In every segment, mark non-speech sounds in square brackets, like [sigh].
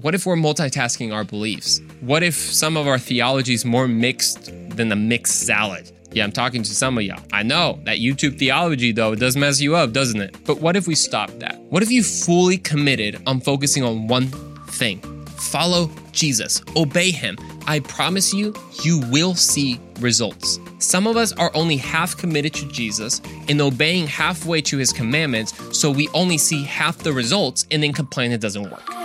What if we're multitasking our beliefs? What if some of our theology is more mixed than a mixed salad? Yeah, I'm talking to some of y'all. I know that YouTube theology, though, does mess you up, doesn't it? But what if we stop that? What if you fully committed on focusing on one thing? Follow Jesus, obey him. I promise you, you will see results. Some of us are only half committed to Jesus and obeying halfway to his commandments, so we only see half the results and then complain it doesn't work.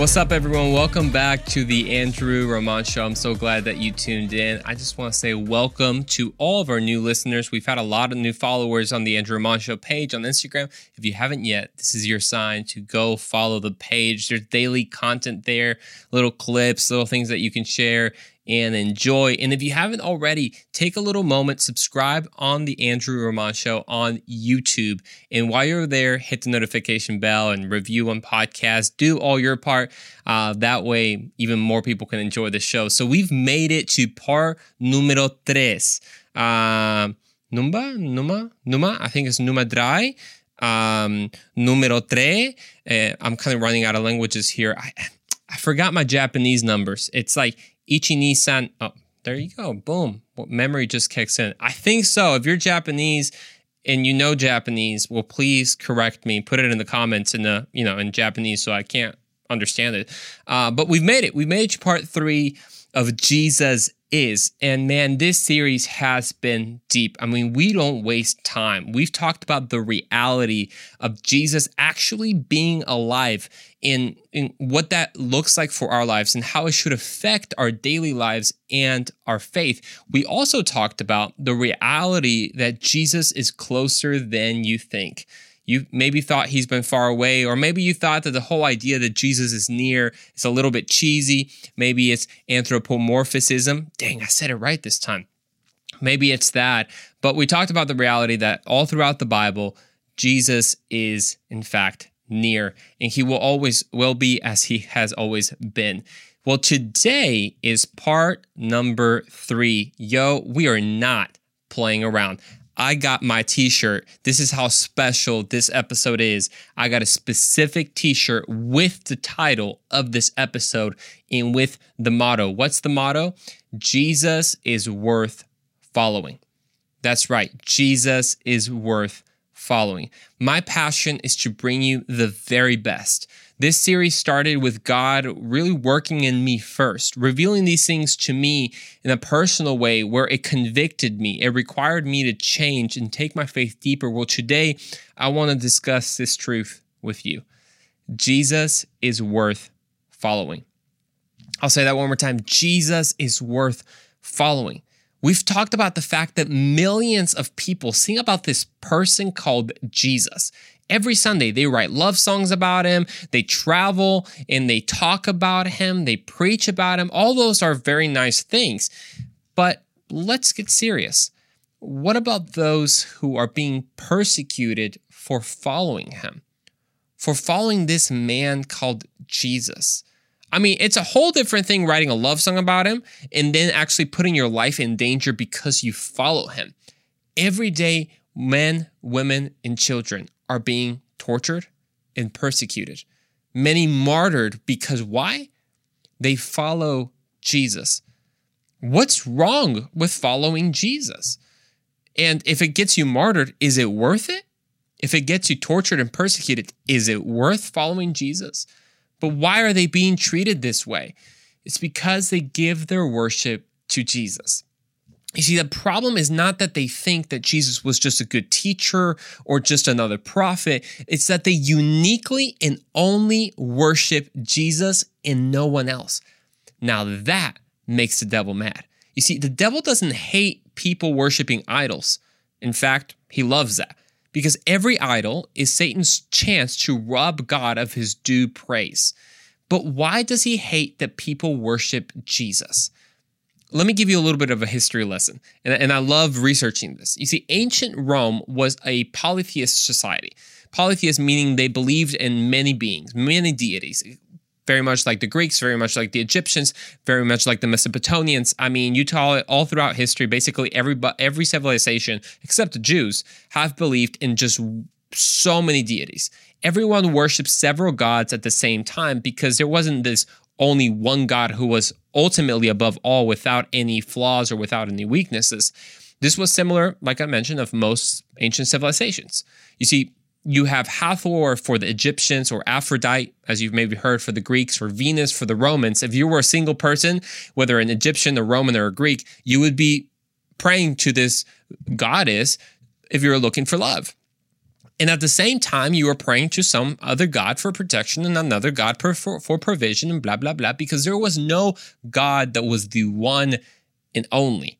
What's up, everyone? Welcome back to the Andrew Roman Show. I'm so glad that you tuned in. I just want to say welcome to all of our new listeners. We've had a lot of new followers on the Andrew Roman Show page on Instagram. If you haven't yet, this is your sign to go follow the page. There's daily content there, little clips, little things that you can share and enjoy. And if you haven't already, take a little moment, subscribe on the Andrew Roman Show on YouTube. And while you're there, hit the notification bell and review on podcast. Do all your part. Uh, that way, even more people can enjoy the show. So we've made it to par número tres. Uh, numba, numa, numa. I think it's numa dry. Um, número tres. Uh, I'm kind of running out of languages here. I, I forgot my Japanese numbers. It's like Ichi-ni-san. Oh, there you go. Boom. Memory just kicks in. I think so. If you're Japanese and you know Japanese, well, please correct me. Put it in the comments in the you know in Japanese so I can't understand it. Uh, but we've made it. We made it to part three of Jesus is. And man, this series has been deep. I mean, we don't waste time. We've talked about the reality of Jesus actually being alive in, in what that looks like for our lives and how it should affect our daily lives and our faith. We also talked about the reality that Jesus is closer than you think. You maybe thought he's been far away, or maybe you thought that the whole idea that Jesus is near is a little bit cheesy. Maybe it's anthropomorphism. Dang, I said it right this time. Maybe it's that. But we talked about the reality that all throughout the Bible, Jesus is, in fact, near, and he will always will be as he has always been. Well, today is part number three. Yo, we are not playing around. I got my t shirt. This is how special this episode is. I got a specific t shirt with the title of this episode and with the motto. What's the motto? Jesus is worth following. That's right. Jesus is worth following. My passion is to bring you the very best. This series started with God really working in me first, revealing these things to me in a personal way where it convicted me. It required me to change and take my faith deeper. Well, today I want to discuss this truth with you. Jesus is worth following. I'll say that one more time. Jesus is worth following. We've talked about the fact that millions of people sing about this person called Jesus. Every Sunday, they write love songs about him, they travel and they talk about him, they preach about him. All those are very nice things. But let's get serious. What about those who are being persecuted for following him? For following this man called Jesus? I mean, it's a whole different thing writing a love song about him and then actually putting your life in danger because you follow him. Every day, men, women, and children are being tortured and persecuted. Many martyred because why? They follow Jesus. What's wrong with following Jesus? And if it gets you martyred, is it worth it? If it gets you tortured and persecuted, is it worth following Jesus? But why are they being treated this way? It's because they give their worship to Jesus. You see, the problem is not that they think that Jesus was just a good teacher or just another prophet. It's that they uniquely and only worship Jesus and no one else. Now that makes the devil mad. You see, the devil doesn't hate people worshiping idols. In fact, he loves that because every idol is Satan's chance to rob God of his due praise. But why does he hate that people worship Jesus? Let me give you a little bit of a history lesson. And, and I love researching this. You see, ancient Rome was a polytheist society. Polytheist meaning they believed in many beings, many deities, very much like the Greeks, very much like the Egyptians, very much like the Mesopotamians. I mean, you tell it all throughout history, basically every every civilization except the Jews have believed in just so many deities. Everyone worshipped several gods at the same time because there wasn't this only one God who was ultimately above all without any flaws or without any weaknesses. This was similar, like I mentioned, of most ancient civilizations. You see, you have Hathor for the Egyptians or Aphrodite, as you've maybe heard for the Greeks, or Venus for the Romans. If you were a single person, whether an Egyptian, a Roman, or a Greek, you would be praying to this goddess if you were looking for love. And at the same time, you were praying to some other God for protection and another God for, for, for provision and blah, blah, blah, because there was no God that was the one and only.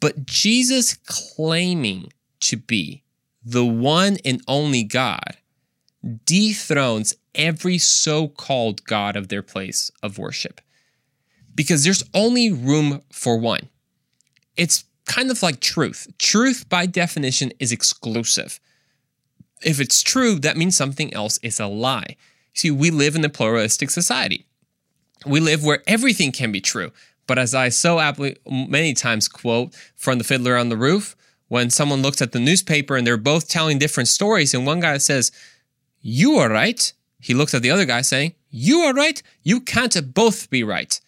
But Jesus claiming to be the one and only God, dethrones every so called God of their place of worship. Because there's only room for one. It's kind of like truth. Truth, by definition, is exclusive. If it's true, that means something else is a lie. See, we live in a pluralistic society. We live where everything can be true. But as I so aptly many times quote from the Fiddler on the Roof, when someone looks at the newspaper and they're both telling different stories, and one guy says, You are right. He looks at the other guy saying, You are right. You can't both be right.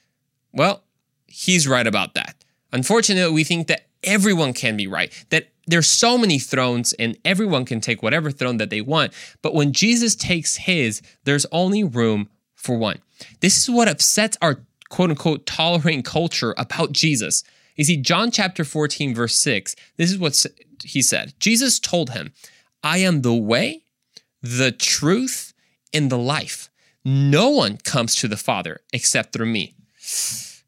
Well, he's right about that. Unfortunately, we think that everyone can be right, that there's so many thrones and everyone can take whatever throne that they want. But when Jesus takes his, there's only room for one. This is what upsets our quote unquote tolerating culture about Jesus. You see, John chapter 14, verse 6, this is what he said. Jesus told him, I am the way, the truth, and the life. No one comes to the Father except through me.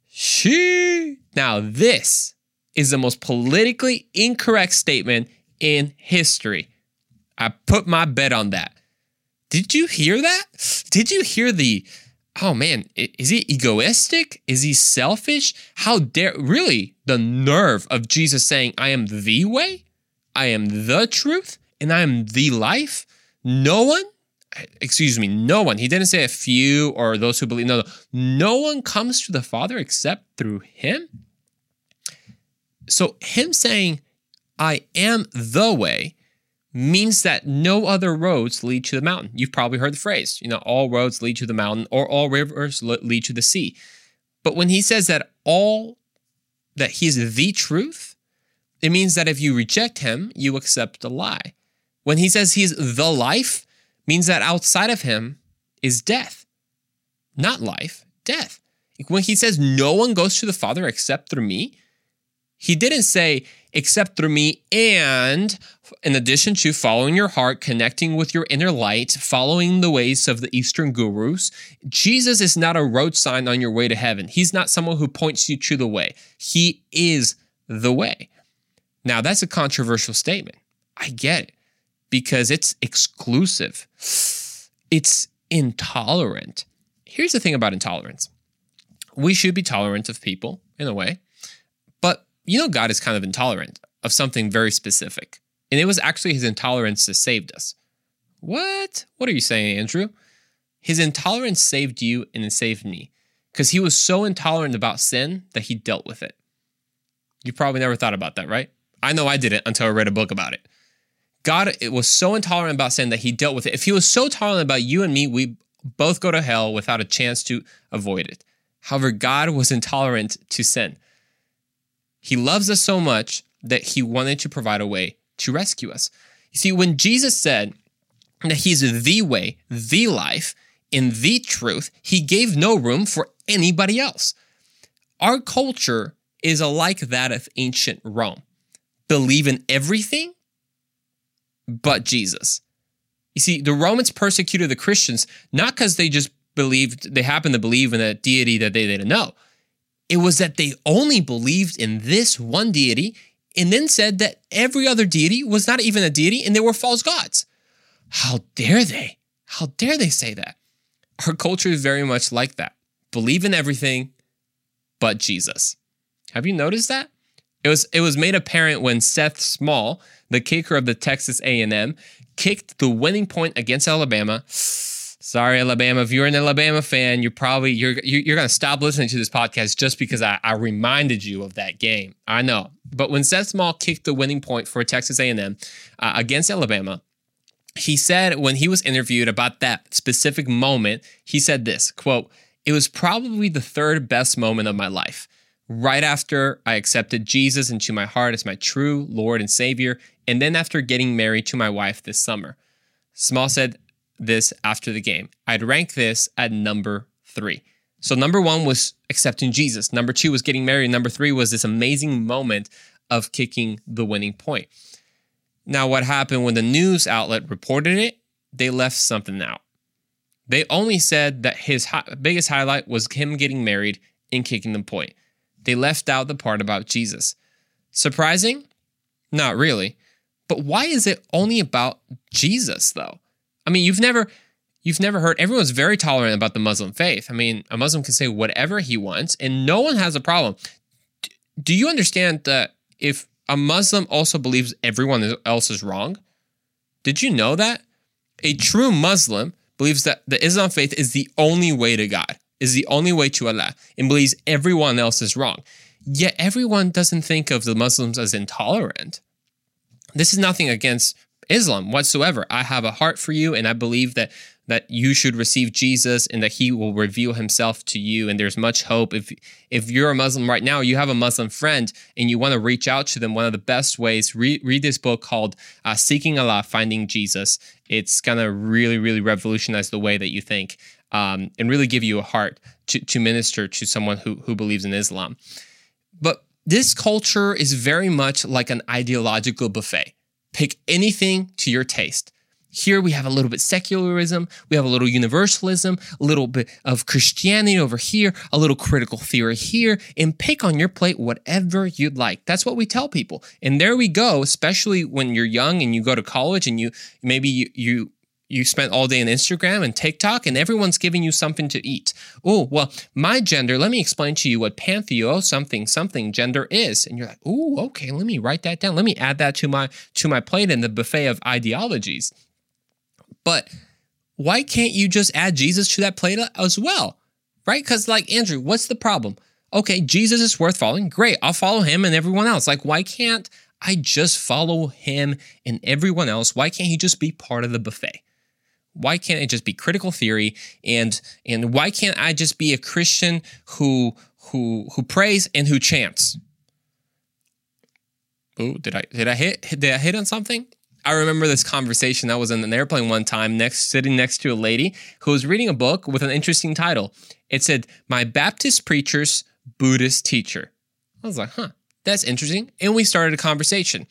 She. Now, this is the most politically incorrect statement in history. I put my bet on that. Did you hear that? Did you hear the oh man, is he egoistic? Is he selfish? How dare, really, the nerve of Jesus saying, I am the way, I am the truth, and I am the life? No one, excuse me, no one, he didn't say a few or those who believe, no, no, no one comes to the Father except through him. So, him saying, I am the way, means that no other roads lead to the mountain. You've probably heard the phrase, you know, all roads lead to the mountain or all rivers lead to the sea. But when he says that all, that he is the truth, it means that if you reject him, you accept a lie. When he says he's the life, means that outside of him is death, not life, death. When he says no one goes to the Father except through me, he didn't say except through me and in addition to following your heart, connecting with your inner light, following the ways of the Eastern gurus, Jesus is not a road sign on your way to heaven. He's not someone who points you to the way. He is the way. Now, that's a controversial statement. I get it because it's exclusive, it's intolerant. Here's the thing about intolerance we should be tolerant of people in a way, you know, God is kind of intolerant of something very specific. And it was actually his intolerance that saved us. What? What are you saying, Andrew? His intolerance saved you and it saved me because he was so intolerant about sin that he dealt with it. You probably never thought about that, right? I know I didn't until I read a book about it. God it was so intolerant about sin that he dealt with it. If he was so tolerant about you and me, we both go to hell without a chance to avoid it. However, God was intolerant to sin. He loves us so much that he wanted to provide a way to rescue us. You see, when Jesus said that he's the way, the life, and the truth, he gave no room for anybody else. Our culture is like that of ancient Rome. Believe in everything but Jesus. You see, the Romans persecuted the Christians not because they just believed, they happened to believe in a deity that they didn't know. It was that they only believed in this one deity and then said that every other deity was not even a deity and they were false gods. How dare they? How dare they say that? Our culture is very much like that. Believe in everything but Jesus. Have you noticed that? It was it was made apparent when Seth Small, the kicker of the Texas A&M, kicked the winning point against Alabama Sorry, Alabama. If you're an Alabama fan, you're probably you're you're gonna stop listening to this podcast just because I, I reminded you of that game. I know, but when Seth Small kicked the winning point for Texas A&M uh, against Alabama, he said when he was interviewed about that specific moment, he said this quote: "It was probably the third best moment of my life." Right after I accepted Jesus into my heart as my true Lord and Savior, and then after getting married to my wife this summer. Small said, this after the game. I'd rank this at number three. So, number one was accepting Jesus. Number two was getting married. Number three was this amazing moment of kicking the winning point. Now, what happened when the news outlet reported it? They left something out. They only said that his hi- biggest highlight was him getting married and kicking the point. They left out the part about Jesus. Surprising? Not really. But why is it only about Jesus, though? I mean, you've never you've never heard everyone's very tolerant about the Muslim faith. I mean, a Muslim can say whatever he wants and no one has a problem. Do you understand that if a Muslim also believes everyone else is wrong? Did you know that? A true Muslim believes that the Islam faith is the only way to God, is the only way to Allah, and believes everyone else is wrong. Yet everyone doesn't think of the Muslims as intolerant. This is nothing against Islam whatsoever. I have a heart for you, and I believe that that you should receive Jesus and that He will reveal Himself to you. And there's much hope. If if you're a Muslim right now, you have a Muslim friend, and you want to reach out to them. One of the best ways read read this book called uh, "Seeking Allah: Finding Jesus." It's gonna really really revolutionize the way that you think, um, and really give you a heart to to minister to someone who who believes in Islam. But this culture is very much like an ideological buffet Pick anything to your taste. Here we have a little bit secularism, we have a little universalism, a little bit of Christianity over here, a little critical theory here, and pick on your plate whatever you'd like. That's what we tell people. And there we go, especially when you're young and you go to college and you maybe you, you you spent all day on Instagram and TikTok and everyone's giving you something to eat. Oh, well, my gender, let me explain to you what pantheo something something gender is. And you're like, "Oh, okay, let me write that down. Let me add that to my to my plate in the buffet of ideologies." But why can't you just add Jesus to that plate as well? Right? Cuz like Andrew, what's the problem? Okay, Jesus is worth following. Great. I'll follow him and everyone else. Like why can't I just follow him and everyone else? Why can't he just be part of the buffet? Why can't it just be critical theory? And and why can't I just be a Christian who who who prays and who chants? Oh, did I did I hit did I hit on something? I remember this conversation. I was in an airplane one time, next sitting next to a lady who was reading a book with an interesting title. It said, "My Baptist preacher's Buddhist teacher." I was like, "Huh, that's interesting." And we started a conversation.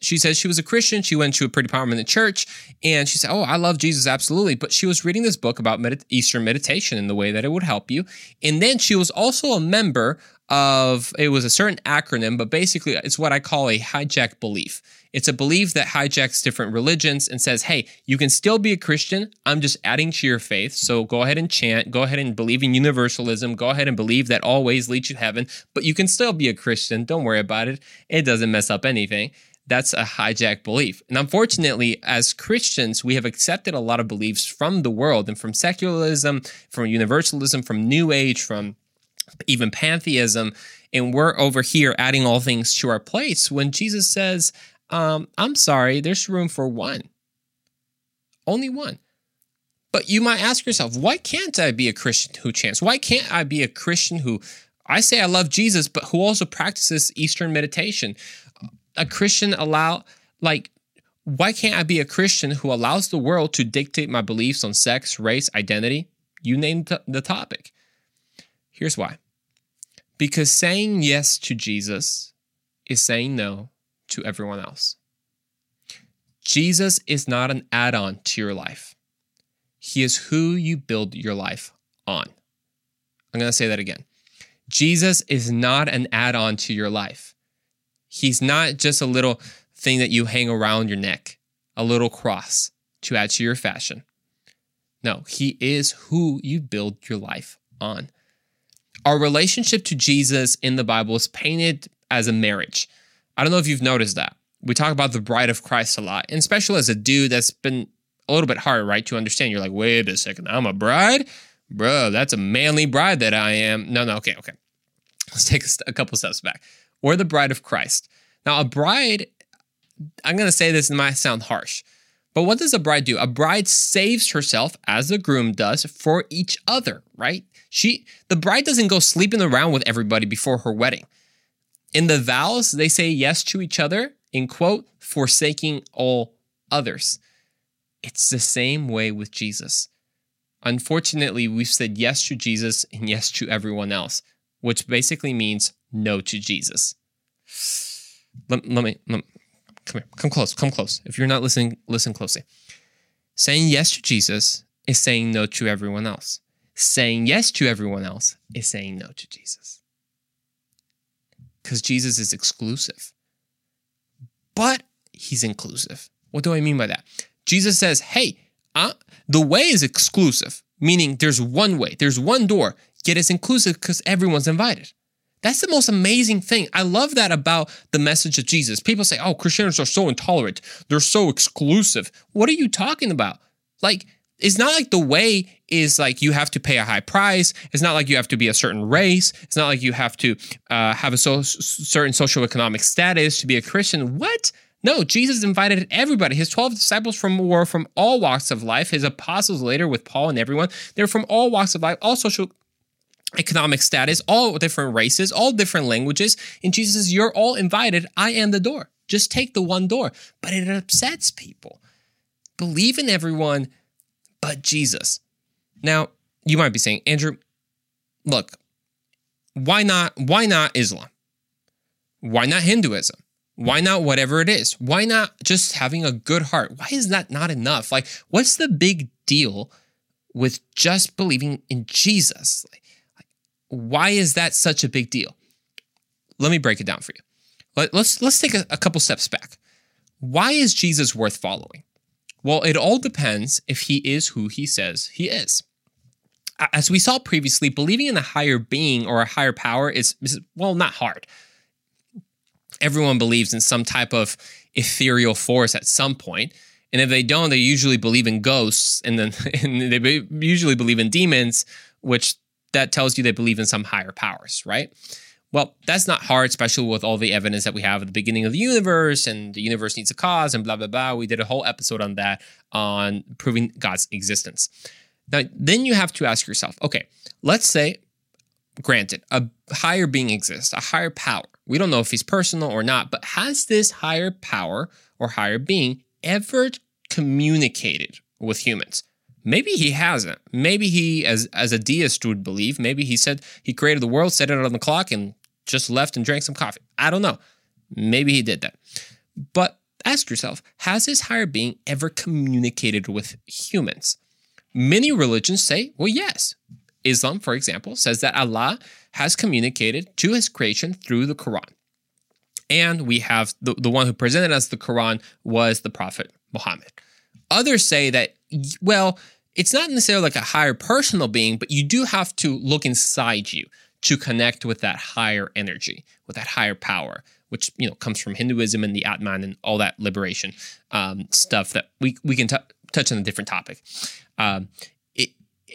She says she was a Christian. She went to a pretty prominent church, and she said, "Oh, I love Jesus absolutely." But she was reading this book about med- Eastern meditation and the way that it would help you. And then she was also a member of it was a certain acronym, but basically it's what I call a hijack belief. It's a belief that hijacks different religions and says, hey, you can still be a Christian. I'm just adding to your faith. So go ahead and chant. Go ahead and believe in universalism. Go ahead and believe that all ways lead you to heaven, but you can still be a Christian. Don't worry about it. It doesn't mess up anything that's a hijacked belief. And unfortunately, as Christians, we have accepted a lot of beliefs from the world and from secularism, from universalism, from New Age, from even pantheism. And we're over here adding all things to our place when Jesus says, um, I'm sorry, there's room for one. Only one. But you might ask yourself, why can't I be a Christian who chants? Why can't I be a Christian who I say I love Jesus, but who also practices Eastern meditation? A Christian allow like why can't I be a Christian who allows the world to dictate my beliefs on sex, race, identity? You name the topic. Here's why. Because saying yes to Jesus is saying no to everyone else. Jesus is not an add on to your life, He is who you build your life on. I'm going to say that again. Jesus is not an add on to your life. He's not just a little thing that you hang around your neck, a little cross to add to your fashion. No, He is who you build your life on. Our relationship to Jesus in the Bible is painted as a marriage. I don't know if you've noticed that. We talk about the bride of Christ a lot, and especially as a dude that's been a little bit hard, right, to understand. You're like, wait a second, I'm a bride? Bro, that's a manly bride that I am. No, no, okay, okay. Let's take a, a couple steps back. We're the bride of Christ. Now, a bride, I'm going to say this, it might sound harsh, but what does a bride do? A bride saves herself, as the groom does, for each other, right? She, the bride doesn't go sleeping around with everybody before her wedding. In the vows, they say yes to each other, in quote, forsaking all others. It's the same way with Jesus. Unfortunately, we've said yes to Jesus and yes to everyone else, which basically means no to Jesus. Let, let, me, let me come here, come close, come close. If you're not listening, listen closely. Saying yes to Jesus is saying no to everyone else. Saying yes to everyone else is saying no to Jesus. Because Jesus is exclusive, but he's inclusive. What do I mean by that? Jesus says, hey, uh, the way is exclusive, meaning there's one way, there's one door, yet it's inclusive because everyone's invited. That's the most amazing thing. I love that about the message of Jesus. People say, oh, Christians are so intolerant. They're so exclusive. What are you talking about? Like, it's not like the way is like you have to pay a high price. It's not like you have to be a certain race. It's not like you have to uh, have a so, certain socioeconomic status to be a Christian. What? No, Jesus invited everybody. His 12 disciples from were from all walks of life. His apostles later with Paul and everyone, they're from all walks of life, all social economic status, all different races, all different languages. And Jesus says, You're all invited. I am the door. Just take the one door. But it upsets people. Believe in everyone but Jesus. Now, you might be saying, Andrew, look, why not why not Islam? Why not Hinduism? Why not whatever it is? Why not just having a good heart? Why is that not enough? Like, what's the big deal with just believing in Jesus? Like, why is that such a big deal? Let me break it down for you. Let, us let's take a, a couple steps back. Why is Jesus worth following? Well, it all depends if he is who he says he is. As we saw previously, believing in a higher being or a higher power is, is well, not hard everyone believes in some type of ethereal force at some point. And if they don't, they usually believe in ghosts and then [laughs] and they usually believe in demons, which that tells you they believe in some higher powers, right? Well, that's not hard, especially with all the evidence that we have at the beginning of the universe and the universe needs a cause and blah, blah, blah. We did a whole episode on that, on proving God's existence. Now, then you have to ask yourself okay, let's say, granted, a higher being exists, a higher power. We don't know if he's personal or not, but has this higher power or higher being ever communicated with humans? Maybe he hasn't. Maybe he, as as a deist would believe, maybe he said he created the world, set it on the clock, and just left and drank some coffee. I don't know. Maybe he did that. But ask yourself, has this higher being ever communicated with humans? Many religions say, well, yes. Islam, for example, says that Allah has communicated to his creation through the Quran. And we have the, the one who presented us the Quran was the Prophet Muhammad. Others say that, well, it's not necessarily like a higher personal being, but you do have to look inside you to connect with that higher energy, with that higher power, which you know comes from Hinduism and the Atman and all that liberation um, stuff that we we can t- touch on a different topic. Um,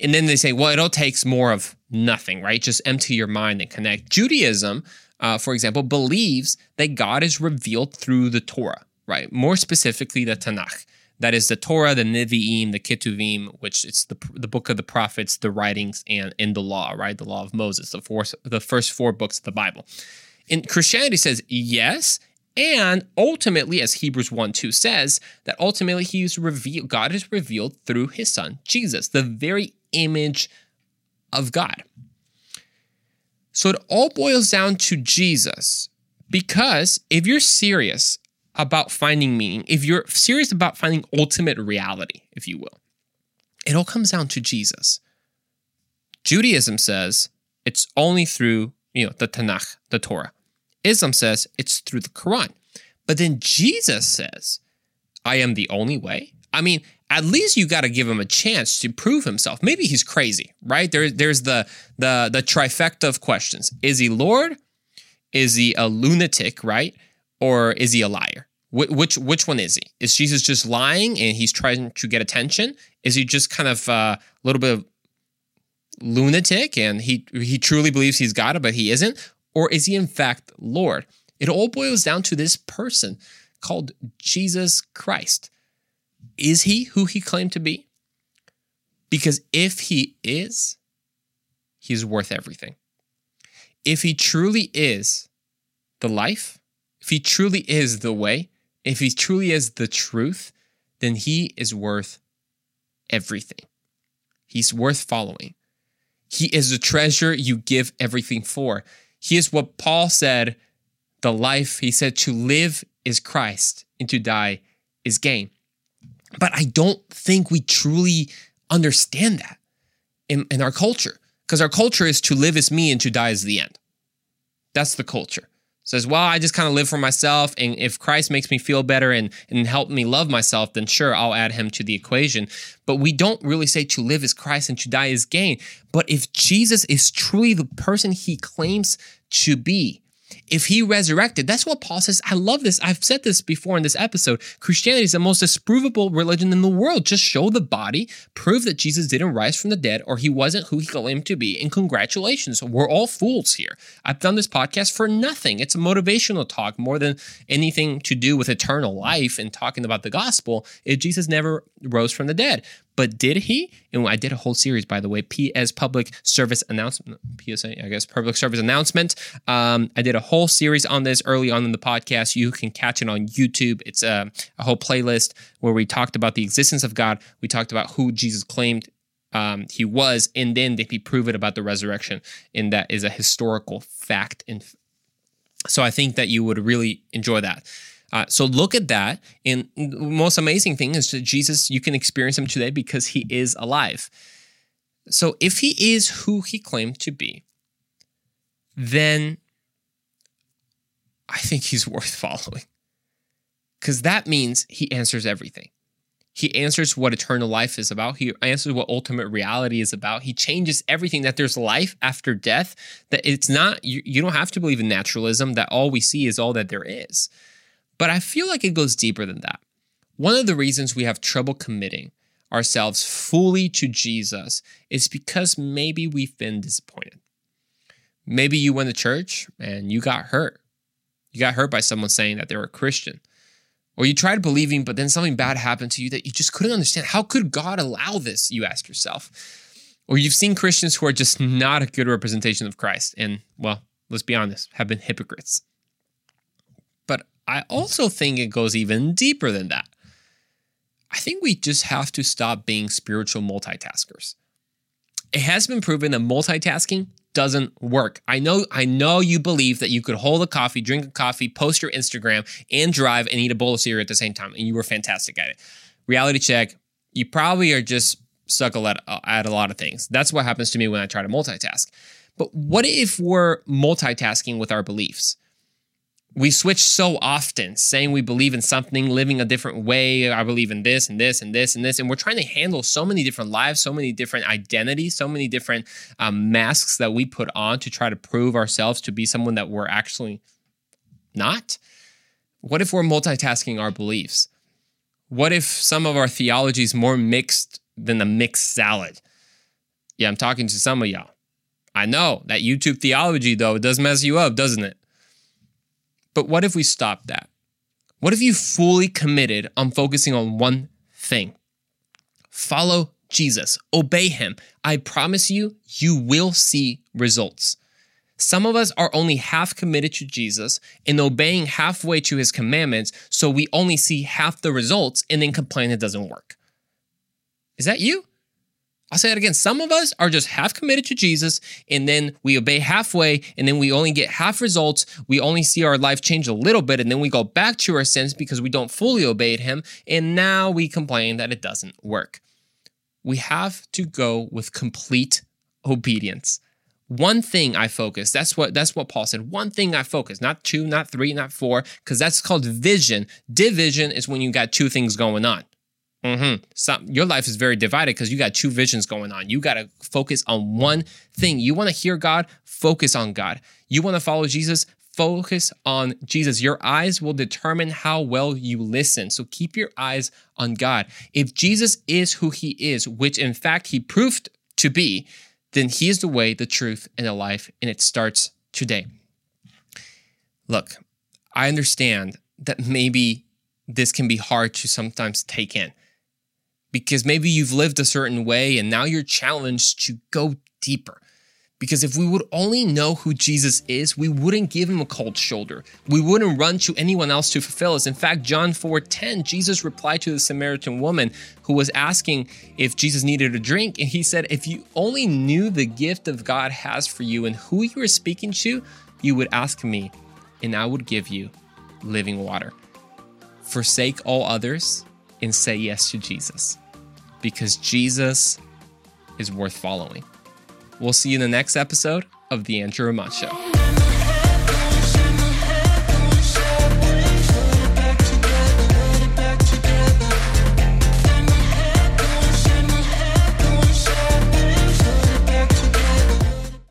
and then they say, well, it all takes more of nothing, right? Just empty your mind and connect. Judaism, uh, for example, believes that God is revealed through the Torah, right? More specifically, the Tanakh. That is the Torah, the Nevi'im, the Ketuvim, which it's the, the book of the prophets, the writings, and in the law, right? The law of Moses, the, four, the first four books of the Bible. And Christianity says yes, and ultimately, as Hebrews 1 2 says, that ultimately he is revealed, God is revealed through his son, Jesus, the very image of God. So it all boils down to Jesus. Because if you're serious about finding meaning, if you're serious about finding ultimate reality, if you will, it all comes down to Jesus. Judaism says it's only through, you know, the Tanakh, the Torah. Islam says it's through the Quran. But then Jesus says, I am the only way. I mean, at least you got to give him a chance to prove himself. Maybe he's crazy, right? There, there's the the the trifecta of questions. Is he Lord? Is he a lunatic, right? Or is he a liar? Wh- which which one is he? Is Jesus just lying and he's trying to get attention? Is he just kind of uh, a little bit of lunatic and he he truly believes he's God, but he isn't? Or is he in fact Lord? It all boils down to this person called Jesus Christ. Is he who he claimed to be? Because if he is, he's worth everything. If he truly is the life, if he truly is the way, if he truly is the truth, then he is worth everything. He's worth following. He is the treasure you give everything for. He is what Paul said the life, he said, to live is Christ and to die is gain. But I don't think we truly understand that in, in our culture because our culture is to live as me and to die as the end. That's the culture says, well, I just kind of live for myself. And if Christ makes me feel better and, and help me love myself, then sure, I'll add him to the equation. But we don't really say to live is Christ and to die is gain. But if Jesus is truly the person he claims to be, if he resurrected, that's what Paul says. I love this. I've said this before in this episode. Christianity is the most disprovable religion in the world. Just show the body, prove that Jesus didn't rise from the dead or he wasn't who he claimed to be. And congratulations. We're all fools here. I've done this podcast for nothing. It's a motivational talk more than anything to do with eternal life and talking about the gospel. If Jesus never rose from the dead. But did he? And I did a whole series, by the way, PS public service announcement, PSA, I guess, public service announcement. Um, I did a whole series on this early on in the podcast. You can catch it on YouTube. It's a, a whole playlist where we talked about the existence of God. We talked about who Jesus claimed um, he was, and then did he prove it about the resurrection? And that is a historical fact. And so I think that you would really enjoy that. Uh, so look at that. And the most amazing thing is that Jesus, you can experience him today because he is alive. So if he is who he claimed to be, then I think he's [laughs] worth following. Because that means he answers everything. He answers what eternal life is about. He answers what ultimate reality is about. He changes everything that there's life after death, that it's not, you, you don't have to believe in naturalism, that all we see is all that there is. But I feel like it goes deeper than that. One of the reasons we have trouble committing ourselves fully to Jesus is because maybe we've been disappointed. Maybe you went to church and you got hurt. You got hurt by someone saying that they were a Christian. Or you tried believing, but then something bad happened to you that you just couldn't understand. How could God allow this? You ask yourself. Or you've seen Christians who are just not a good representation of Christ and, well, let's be honest, have been hypocrites. I also think it goes even deeper than that. I think we just have to stop being spiritual multitaskers. It has been proven that multitasking doesn't work. I know I know you believe that you could hold a coffee, drink a coffee, post your Instagram and drive and eat a bowl of cereal at the same time and you were fantastic at it. Reality check, you probably are just suckle at, uh, at a lot of things. That's what happens to me when I try to multitask. But what if we're multitasking with our beliefs? We switch so often saying we believe in something living a different way i believe in this and this and this and this and we're trying to handle so many different lives so many different identities so many different um, masks that we put on to try to prove ourselves to be someone that we're actually not. What if we're multitasking our beliefs? What if some of our theology is more mixed than a mixed salad? Yeah i'm talking to some of y'all. I know that youtube theology though does mess you up doesn't it but what if we stopped that? What if you fully committed on focusing on one thing? Follow Jesus, obey him. I promise you, you will see results. Some of us are only half committed to Jesus and obeying halfway to his commandments, so we only see half the results and then complain it doesn't work. Is that you? I'll say it again. Some of us are just half committed to Jesus and then we obey halfway and then we only get half results. We only see our life change a little bit and then we go back to our sins because we don't fully obey him. And now we complain that it doesn't work. We have to go with complete obedience. One thing I focus. That's what that's what Paul said. One thing I focus, not two, not three, not four, because that's called vision. Division is when you got two things going on. Mm-hmm. Some, your life is very divided because you got two visions going on. You got to focus on one thing. You want to hear God, focus on God. You want to follow Jesus, focus on Jesus. Your eyes will determine how well you listen. So keep your eyes on God. If Jesus is who he is, which in fact he proved to be, then he is the way, the truth, and the life, and it starts today. Look, I understand that maybe this can be hard to sometimes take in because maybe you've lived a certain way and now you're challenged to go deeper. Because if we would only know who Jesus is, we wouldn't give him a cold shoulder. We wouldn't run to anyone else to fulfill us. In fact, John 4:10, Jesus replied to the Samaritan woman who was asking if Jesus needed a drink, and he said, "If you only knew the gift of God has for you and who you are speaking to, you would ask me, and I would give you living water." Forsake all others and say yes to Jesus. Because Jesus is worth following. We'll see you in the next episode of The Andrew Roman Show.